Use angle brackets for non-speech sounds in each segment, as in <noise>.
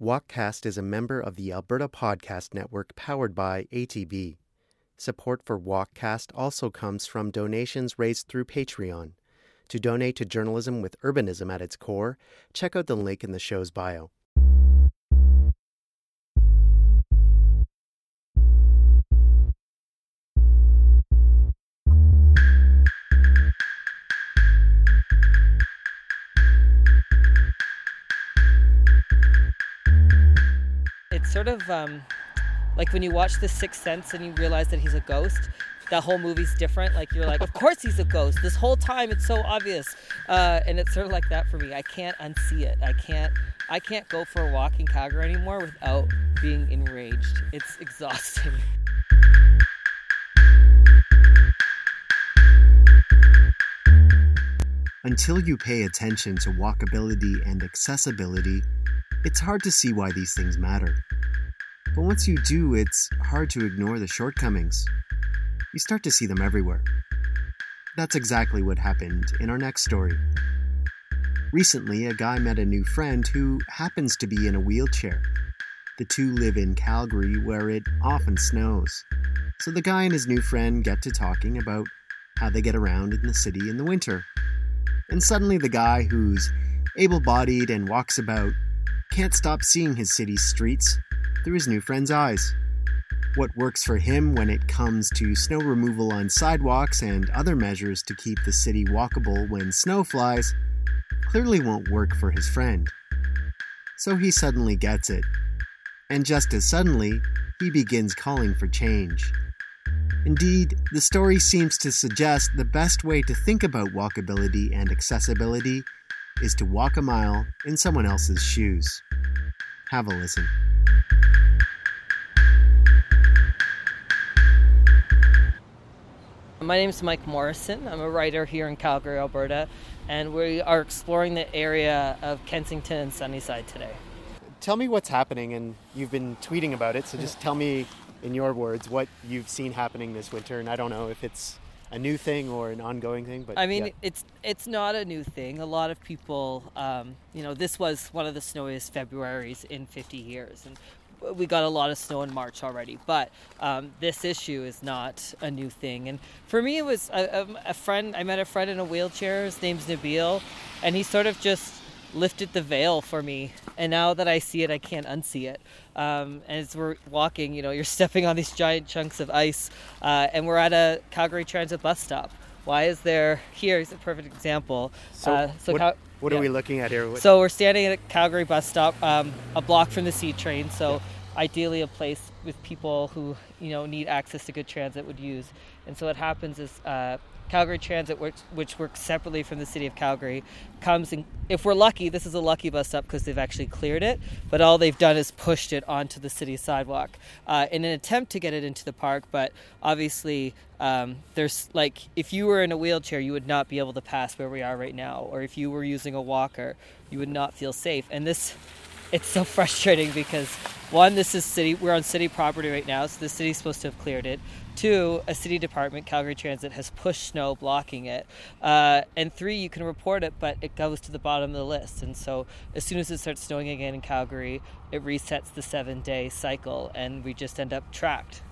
Walkcast is a member of the Alberta Podcast Network powered by ATB. Support for Walkcast also comes from donations raised through Patreon. To donate to journalism with urbanism at its core, check out the link in the show's bio. Sort of um, like when you watch The Sixth Sense and you realize that he's a ghost. That whole movie's different. Like you're like, of course he's a ghost. This whole time it's so obvious, uh, and it's sort of like that for me. I can't unsee it. I can't. I can't go for a walk in Calgary anymore without being enraged. It's exhausting. <laughs> Until you pay attention to walkability and accessibility, it's hard to see why these things matter. But once you do, it's hard to ignore the shortcomings. You start to see them everywhere. That's exactly what happened in our next story. Recently, a guy met a new friend who happens to be in a wheelchair. The two live in Calgary, where it often snows. So the guy and his new friend get to talking about how they get around in the city in the winter. And suddenly, the guy who's able bodied and walks about can't stop seeing his city's streets through his new friend's eyes. What works for him when it comes to snow removal on sidewalks and other measures to keep the city walkable when snow flies clearly won't work for his friend. So he suddenly gets it. And just as suddenly, he begins calling for change. Indeed, the story seems to suggest the best way to think about walkability and accessibility is to walk a mile in someone else's shoes. Have a listen. My name is Mike Morrison. I'm a writer here in Calgary, Alberta, and we are exploring the area of Kensington and Sunnyside today. Tell me what's happening, and you've been tweeting about it, so just tell me in your words what you've seen happening this winter. And I don't know if it's a new thing or an ongoing thing, but I mean, yeah. it's it's not a new thing. A lot of people, um, you know, this was one of the snowiest Februarys in 50 years, and we got a lot of snow in March already. But um, this issue is not a new thing. And for me, it was a, a, a friend. I met a friend in a wheelchair. His name's Nabil, and he sort of just lifted the veil for me. And now that I see it, I can't unsee it. Um, and as we're walking, you know, you're <laughs> stepping on these giant chunks of ice, uh, and we're at a Calgary Transit bus stop. Why is there? Here's a perfect example. So, uh, so what, Cal- what yeah. are we looking at here? What- So we're standing at a Calgary bus stop, um, a block from the C train. So ideally, a place with people who you know need access to good transit would use. And so what happens is uh, Calgary Transit, which, which works separately from the city of Calgary, comes and if we're lucky, this is a lucky bus stop because they've actually cleared it. But all they've done is pushed it onto the city sidewalk uh, in an attempt to get it into the park. But obviously, um, there's like if you were in a wheelchair, you would not be able to pass where we are right now, or if you were using a walker, you would not feel safe. And this, it's so frustrating because one, this is city. We're on city property right now, so the city's supposed to have cleared it. Two, a city department, Calgary Transit, has pushed snow blocking it. Uh, and three, you can report it, but it goes to the bottom of the list. And so as soon as it starts snowing again in Calgary, it resets the seven-day cycle, and we just end up trapped.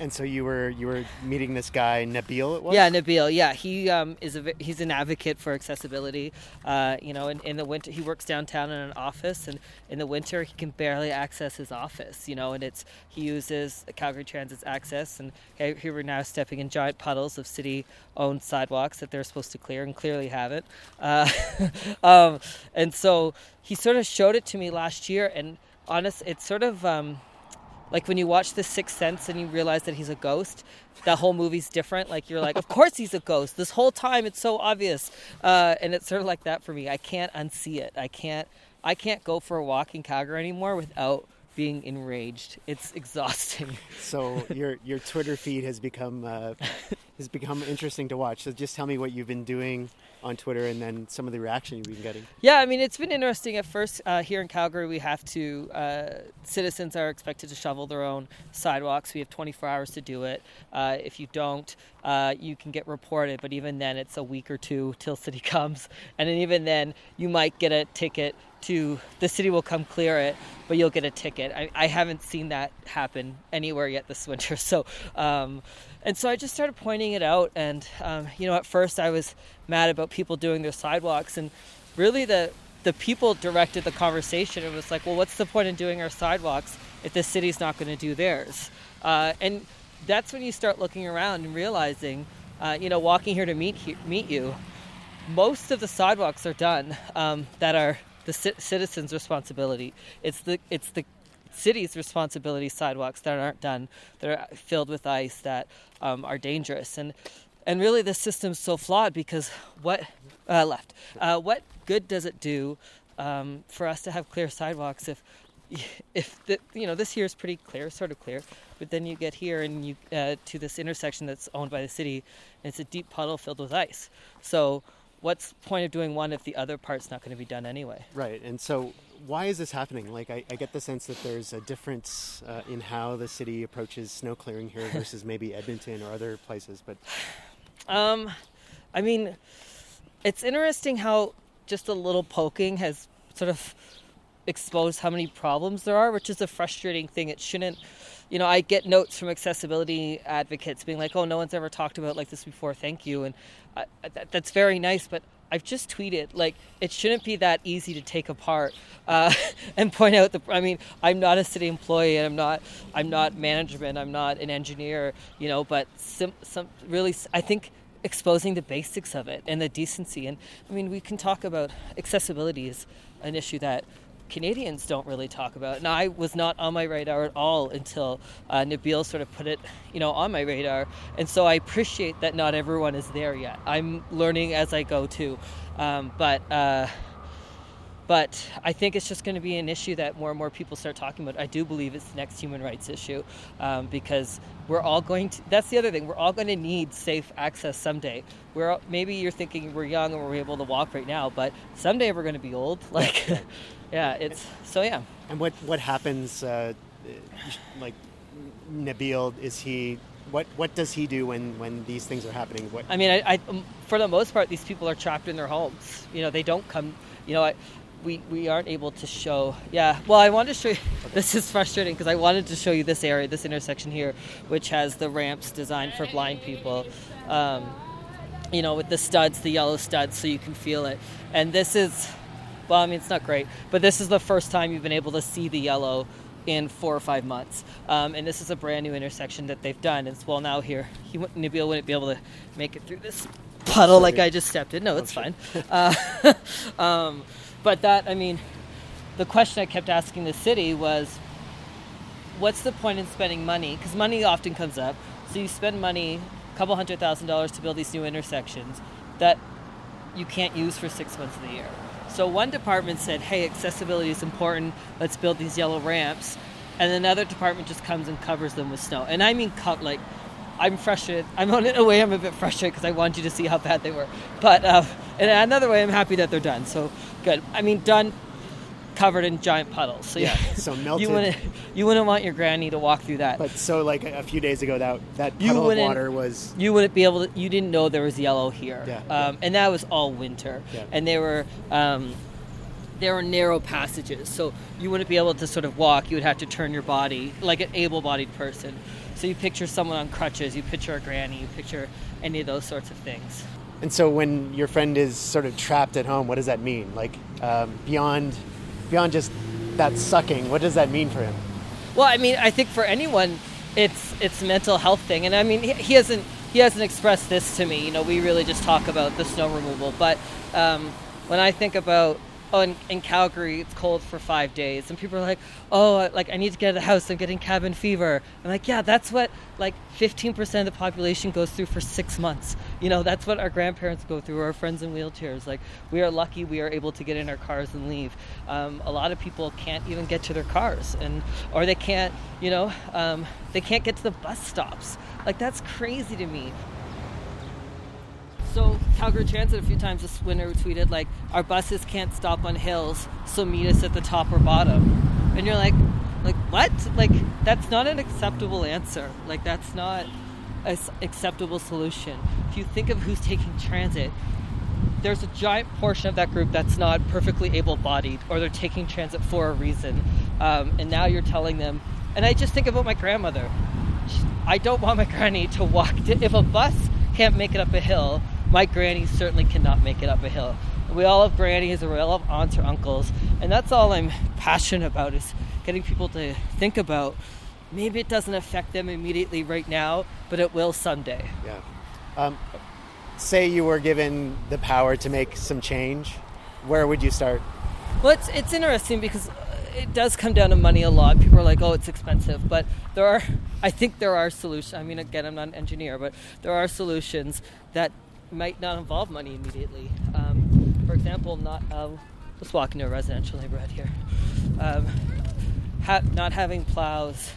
And so you were you were meeting this guy Nabil. It was Yeah, Nabil. Yeah, he um, is a he's an advocate for accessibility. Uh, you know, in, in the winter, he works downtown in an office, and in the winter, he can barely access his office. You know, and it's he uses Calgary Transit's access, and here we're now stepping in giant puddles of city-owned sidewalks that they're supposed to clear and clearly haven't. Uh, <laughs> um, and so he sort of showed it to me last year, and honest, it's sort of. Um, like when you watch The Sixth Sense and you realize that he's a ghost, that whole movie's different. Like you're like, of course he's a ghost. This whole time it's so obvious, uh, and it's sort of like that for me. I can't unsee it. I can't. I can't go for a walk in Calgary anymore without being enraged. It's exhausting. <laughs> So your your Twitter feed has become uh, has become interesting to watch. So just tell me what you've been doing on Twitter and then some of the reaction you've been getting. Yeah, I mean, it's been interesting. At first, uh, here in Calgary, we have to, uh, citizens are expected to shovel their own sidewalks. We have 24 hours to do it. Uh, if you don't, uh, you can get reported, but even then, it's a week or two till <laughs> city comes. And then even then, you might get a ticket to the city will come clear it, but you'll get a ticket. I, I haven't seen that happen anywhere yet this <laughs> winter. So, um, and so I just started pointing it out. And um, you know, at first I was mad about people doing their sidewalks, and really the the people directed the conversation. It was like, well, what's the point in doing our sidewalks if the city's not going to do theirs? Uh, and that's when you start looking around and realizing, uh, you know, walking here to meet meet you, most of the sidewalks are done um, that are the c- citizens' responsibility. It's the it's the city's responsibility sidewalks that aren't done, that are filled with ice, that um, are dangerous, and and really the system's so flawed because what uh, left? Uh, what good does it do um, for us to have clear sidewalks if if the, you know this here is pretty clear, sort of clear, but then you get here and you uh, to this intersection that's owned by the city, and it's a deep puddle filled with ice. So what's the point of doing one if the other part's not going to be done anyway? Right. And so, why is this happening? Like, I, I get the sense that there's a difference uh, in how the city approaches snow clearing here versus maybe Edmonton or other places. But, um, I mean, it's interesting how just a little poking has sort of exposed how many problems there are, which is a frustrating thing. It shouldn't. You know, I get notes from accessibility advocates being like, "Oh, no one's ever talked about like this before. Thank you." And I, that, that's very nice, but I've just tweeted like it shouldn't be that easy to take apart uh, <laughs> and point out the. I mean, I'm not a city employee, and I'm not. I'm not management. I'm not an engineer. You know, but some, some really, I think exposing the basics of it and the decency. And I mean, we can talk about accessibility is an issue that Canadians don't really talk about. And I was not on my radar at all until uh, Nabil sort of put it, you know, on my radar. And so I appreciate that not everyone is there yet. I'm learning as I go too. Um, but uh, but I think it's just going to be an issue that more and more people start talking about. I do believe it's the next human rights issue um, because we're all going to. That's the other thing. We're all going to need safe access someday. We're maybe you're thinking we're young and we're able to walk right now, but someday we're going to be old. <laughs> Like, yeah, it's so yeah. And what what happens? Uh, like Nabil, is he what what does he do when when these things are happening? What I mean, I, I, for the most part, these people are trapped in their homes. You know, they don't come. You know, I, we we aren't able to show. Yeah, well, I wanted to show you. <laughs> This is frustrating because I wanted to show you this area, this intersection here, which has the ramps designed for blind people. Um, you know, with the studs, the yellow studs, so you can feel it. And this is, well, I mean, it's not great, but this is the first time you've been able to see the yellow in four or five months. Um, and this is a brand new intersection that they've done. And it's well now here. He Nabil wouldn't be able to make it through this puddle Sorry. like I just stepped in. No, it's oh, fine. Uh, <laughs> um, but that, I mean, the question I kept asking the city was, what's the point in spending money? Because money often comes up. So you spend money, a couple hundred thousand dollars to build these new intersections that you can't use for six months of the year. So one department said, hey, accessibility is important. Let's build these yellow ramps. And another department just comes and covers them with snow. And I mean, cut like, I'm frustrated. I'm on in a way I'm a bit frustrated because I want you to see how bad they were. But uh, in another way, I'm happy that they're done. So good. I mean, done, covered in giant puddles. So yeah, so <laughs> melted. You wouldn't, you wouldn't want your granny to walk through that. But so like a few days ago, that that puddle of water was. You wouldn't be able to. You didn't know there was yellow here. Yeah. Um, yeah. And that was all winter. Yeah. And they were. Um, there were narrow passages, so you wouldn't be able to sort of walk. You would have to turn your body like an able-bodied person. So you picture someone on crutches, you picture a granny, you picture any of those sorts of things. And so when your friend is sort of trapped at home, what does that mean? Like um, beyond beyond just that sucking, what does that mean for him? Well, I mean, I think for anyone, it's it's mental health thing, and I mean, he, he hasn't he hasn't expressed this to me. You know, we really just talk about the snow removal, but um, when I think about oh, in, in, Calgary, it's cold for five days. And people are like, oh, like I need to get out of the house. I'm getting cabin fever. I'm like, yeah, that's what like 15% of the population goes through for six months. You know, that's what our grandparents go through, our friends in wheelchairs. Like, we are lucky we are able to get in our cars and leave. Um, a lot of people can't even get to their cars, and or they can't, you know, um, they can't get to the bus stops. Like, that's crazy to me. So Calgary Transit a few times this winter tweeted like our buses can't stop on hills, so meet us at the top or bottom. And you're like, like what? Like that's not an acceptable answer. Like that's not an acceptable solution. If you think of who's taking transit, there's a giant portion of that group that's not perfectly able-bodied, or they're taking transit for a reason, um, and now you're telling them. And I just think about my grandmother. I don't want my granny to walk. To, if a bus can't make it up a hill, my granny certainly cannot make it up a hill. We all have grannies, or we all have aunts or uncles, and that's all I'm passionate about is getting people to think about. Maybe it doesn't affect them immediately right now, but it will someday. Yeah. Um, say you were given the power to make some change, where would you start? Well, it's it's interesting because it does come down to money a lot. People are like, "Oh, it's expensive," but there are, I think there are solutions. I mean, again, I'm not an engineer, but there are solutions that might not involve money immediately. Um, for example, not uh, let's walk into a residential neighborhood here. Um, ha- not having plows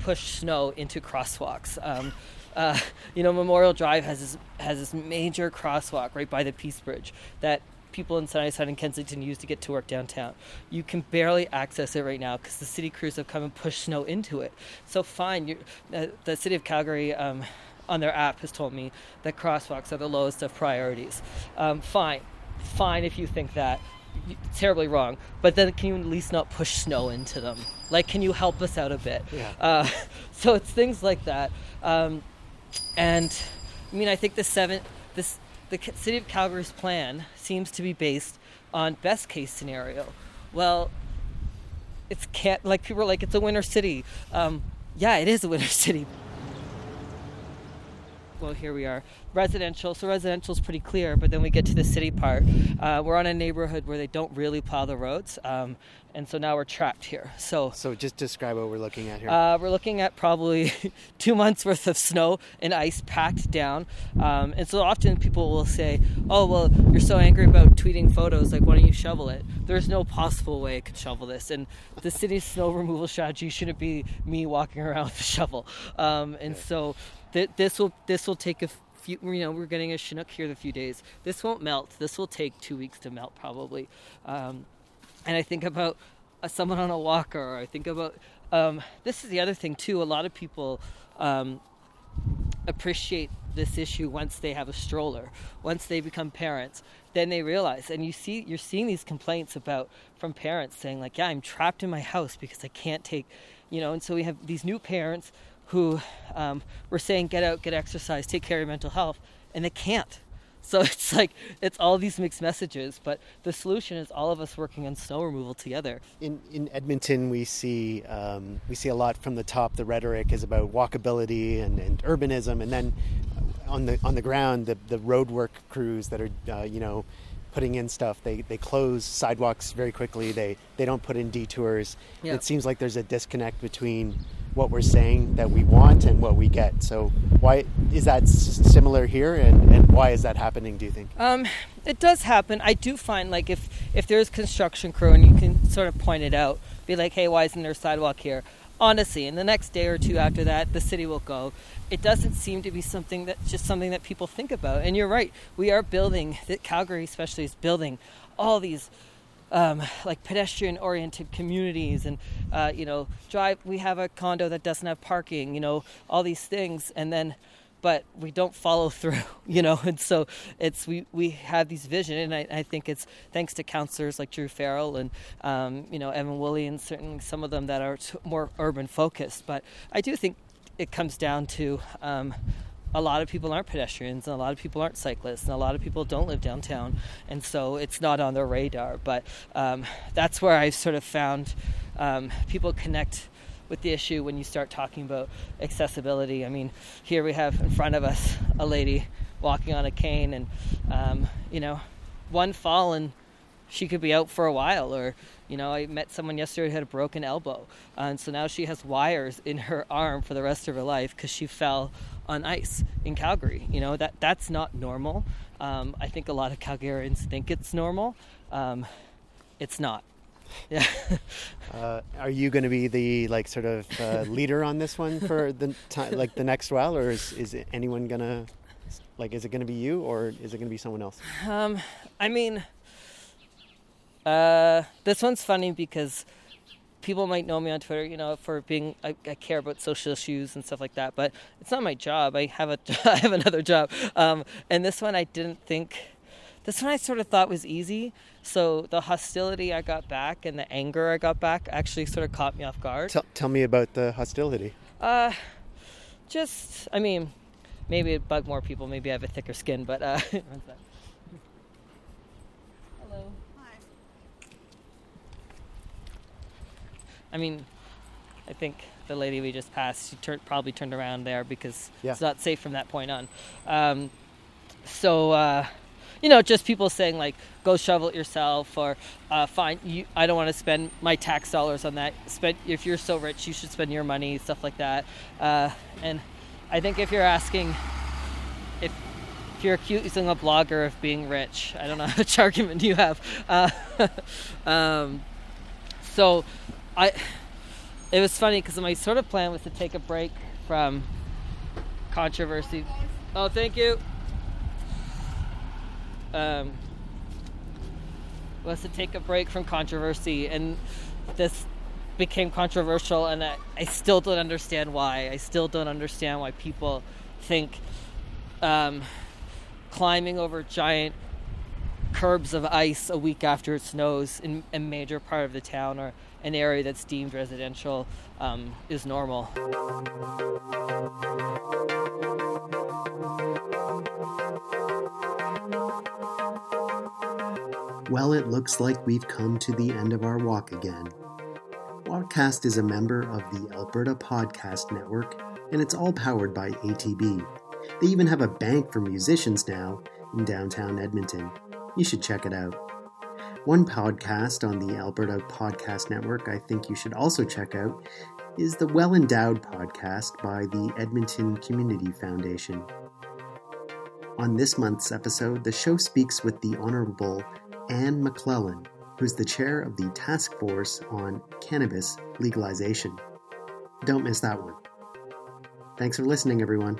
push snow into crosswalks. Um, uh, you know, Memorial Drive has this has this major crosswalk right by the Peace Bridge that people in Sunnyside and Kensington use to get to work downtown. You can barely access it right now because the city crews have come and pushed snow into it. So fine, uh, the city of Calgary. Um, on their app has told me that crosswalks are the lowest of priorities. Um, fine, fine if you think that. Terribly wrong, but then can you at least not push snow into them? Like, can you help us out a bit? Yeah. Uh, <laughs> so it's things like that. Um, and I mean, I think the seven, this the city of Calgary's plan seems to be based on best case scenario. Well, it's can't like people are like it's a winter city. Um, yeah, it is a winter <laughs> city. Well, here we are residential. So residential is pretty clear, but then we get to the city part. Uh, we're on a neighborhood where they don't really plow the roads, um, and so now we're trapped here. So, so just describe what we're looking at here. Uh, we're looking at probably <laughs> two months worth of snow and ice packed down, um, and so often people will say, "Oh, well, you're so angry about tweeting photos. Like, why don't you shovel it?" There's no possible way I could shovel this, and the city's <laughs> snow removal strategy shouldn't be me walking around <laughs> with a shovel. Um, and so th- this will this will take a few, you know, we're getting a Chinook here in a few days. This won't melt. This will take two weeks to melt probably. Um, and I think about uh, someone on a walker. Or I think about um, this is the other thing too. A lot of people um, appreciate this issue once they have a stroller, once they become parents. Then they realize, and you see, you're seeing these complaints about from parents saying like, "Yeah, I'm trapped in my house because I can't take," you know. And so we have these new parents who um, were saying, get out, get exercise, take care of your mental health, and they can't. <laughs> So it's like, it's all these mixed messages, but the solution is all of us working on snow removal together. In, in Edmonton, we see, um, we see a lot from the top. The rhetoric is about walkability and, and urbanism, and then on the, on the ground, the, the road work crews that are, uh, you know, putting in stuff. They they close sidewalks very quickly. They they don't put in detours. Yeah. It seems like there's a disconnect between what we're saying that we want and what we get. So why is that similar here, and, and why is that happening? Do you think? Um, it does happen. I do find like if if there's construction crew and you can sort of point it out, be like, hey, why isn't there a sidewalk here? Honestly, and the next day or two after that, the city will go. It doesn't seem to be something that's just something that people think about. And you're right, we are building. That Calgary, especially, is building all these um, like pedestrian oriented communities and uh, you know drive we have a condo that doesn't have parking you know all these things and then but we don't follow <laughs> through you know and so it's we we have these vision and I, I think it's thanks to councilors like Druh Farrell and um, you know Evan Woolley and certainly some of them that are more urban focused but I do think it comes down to um, a lot of people aren't pedestrians and a lot of people aren't cyclists and a lot of people don't live downtown and so it's not on their radar. But um, that's where i've sort of found um, people connect with the issue when you start talking about accessibility. I mean here we have in front of us a lady walking on a cane and um, you know one fall and she could be out for a while or you know i met someone yesterday who had a broken elbow and so now she has wires in her arm for the rest of her life because she fell on ice in calgary. You know that that's not normal. Um, i think a lot of calgarians think it's normal. Um, it's not. Yeah <laughs> uh, are you going to be the like sort of uh, <laughs> leader on this one for the time like the next while or is, is anyone going to like is it going to be you or is it going to be someone else? Um, i mean uh, this one's funny because people might know me on Twitter, you know, for being I, I, care about social issues and stuff like that. But it's not my job. I have a <laughs> I have another job, um, and this one I didn't think this one I sort of thought was easy. So the hostility I got back and the anger I got back actually sort of caught me off guard. Tell, tell me about the hostility. Uh, just, I mean, maybe it bug more people. Maybe I have a thicker skin, but uh, <laughs> Hello. I mean, I think the lady we just passed, she turned, probably turned around there because Yeah. it's not safe from that point on. Um, so, uh, you know, just people saying like, "Go shovel it yourself," or uh, "Fine, you, I don't want to spend my tax dollars on that. Spend if you're so rich, you should spend your money." Stuff like that. Uh, and I think if you're asking if if you're accusing a blogger of being rich, I don't know which <laughs> argument you have. Uh, <laughs> um, so, I it was funny because my sort of plan was to take a break from controversy. Oh, thank you. Um, was to take a break from controversy, and this became controversial, and I, I still don't understand why. I still don't understand why people think um, climbing over giant curbs of ice a week after it snows in a major part of the town or an area that's deemed residential um, is normal. Well, it looks like we've come to the end of our walk again. Walkcast is a member of the Alberta Podcast Network, and it's all powered by ATB. They even have a bank for musicians now in downtown Edmonton. You should check it out. One podcast on the Alberta Podcast Network I think you should also check out is the Well Endowed podcast by the Edmonton Community Foundation. On this month's episode, the show speaks with the Honorable Anne McLellan, who's the chair of the Task Force on Cannabis Legalization. Don't miss that one. Thanks for listening, everyone.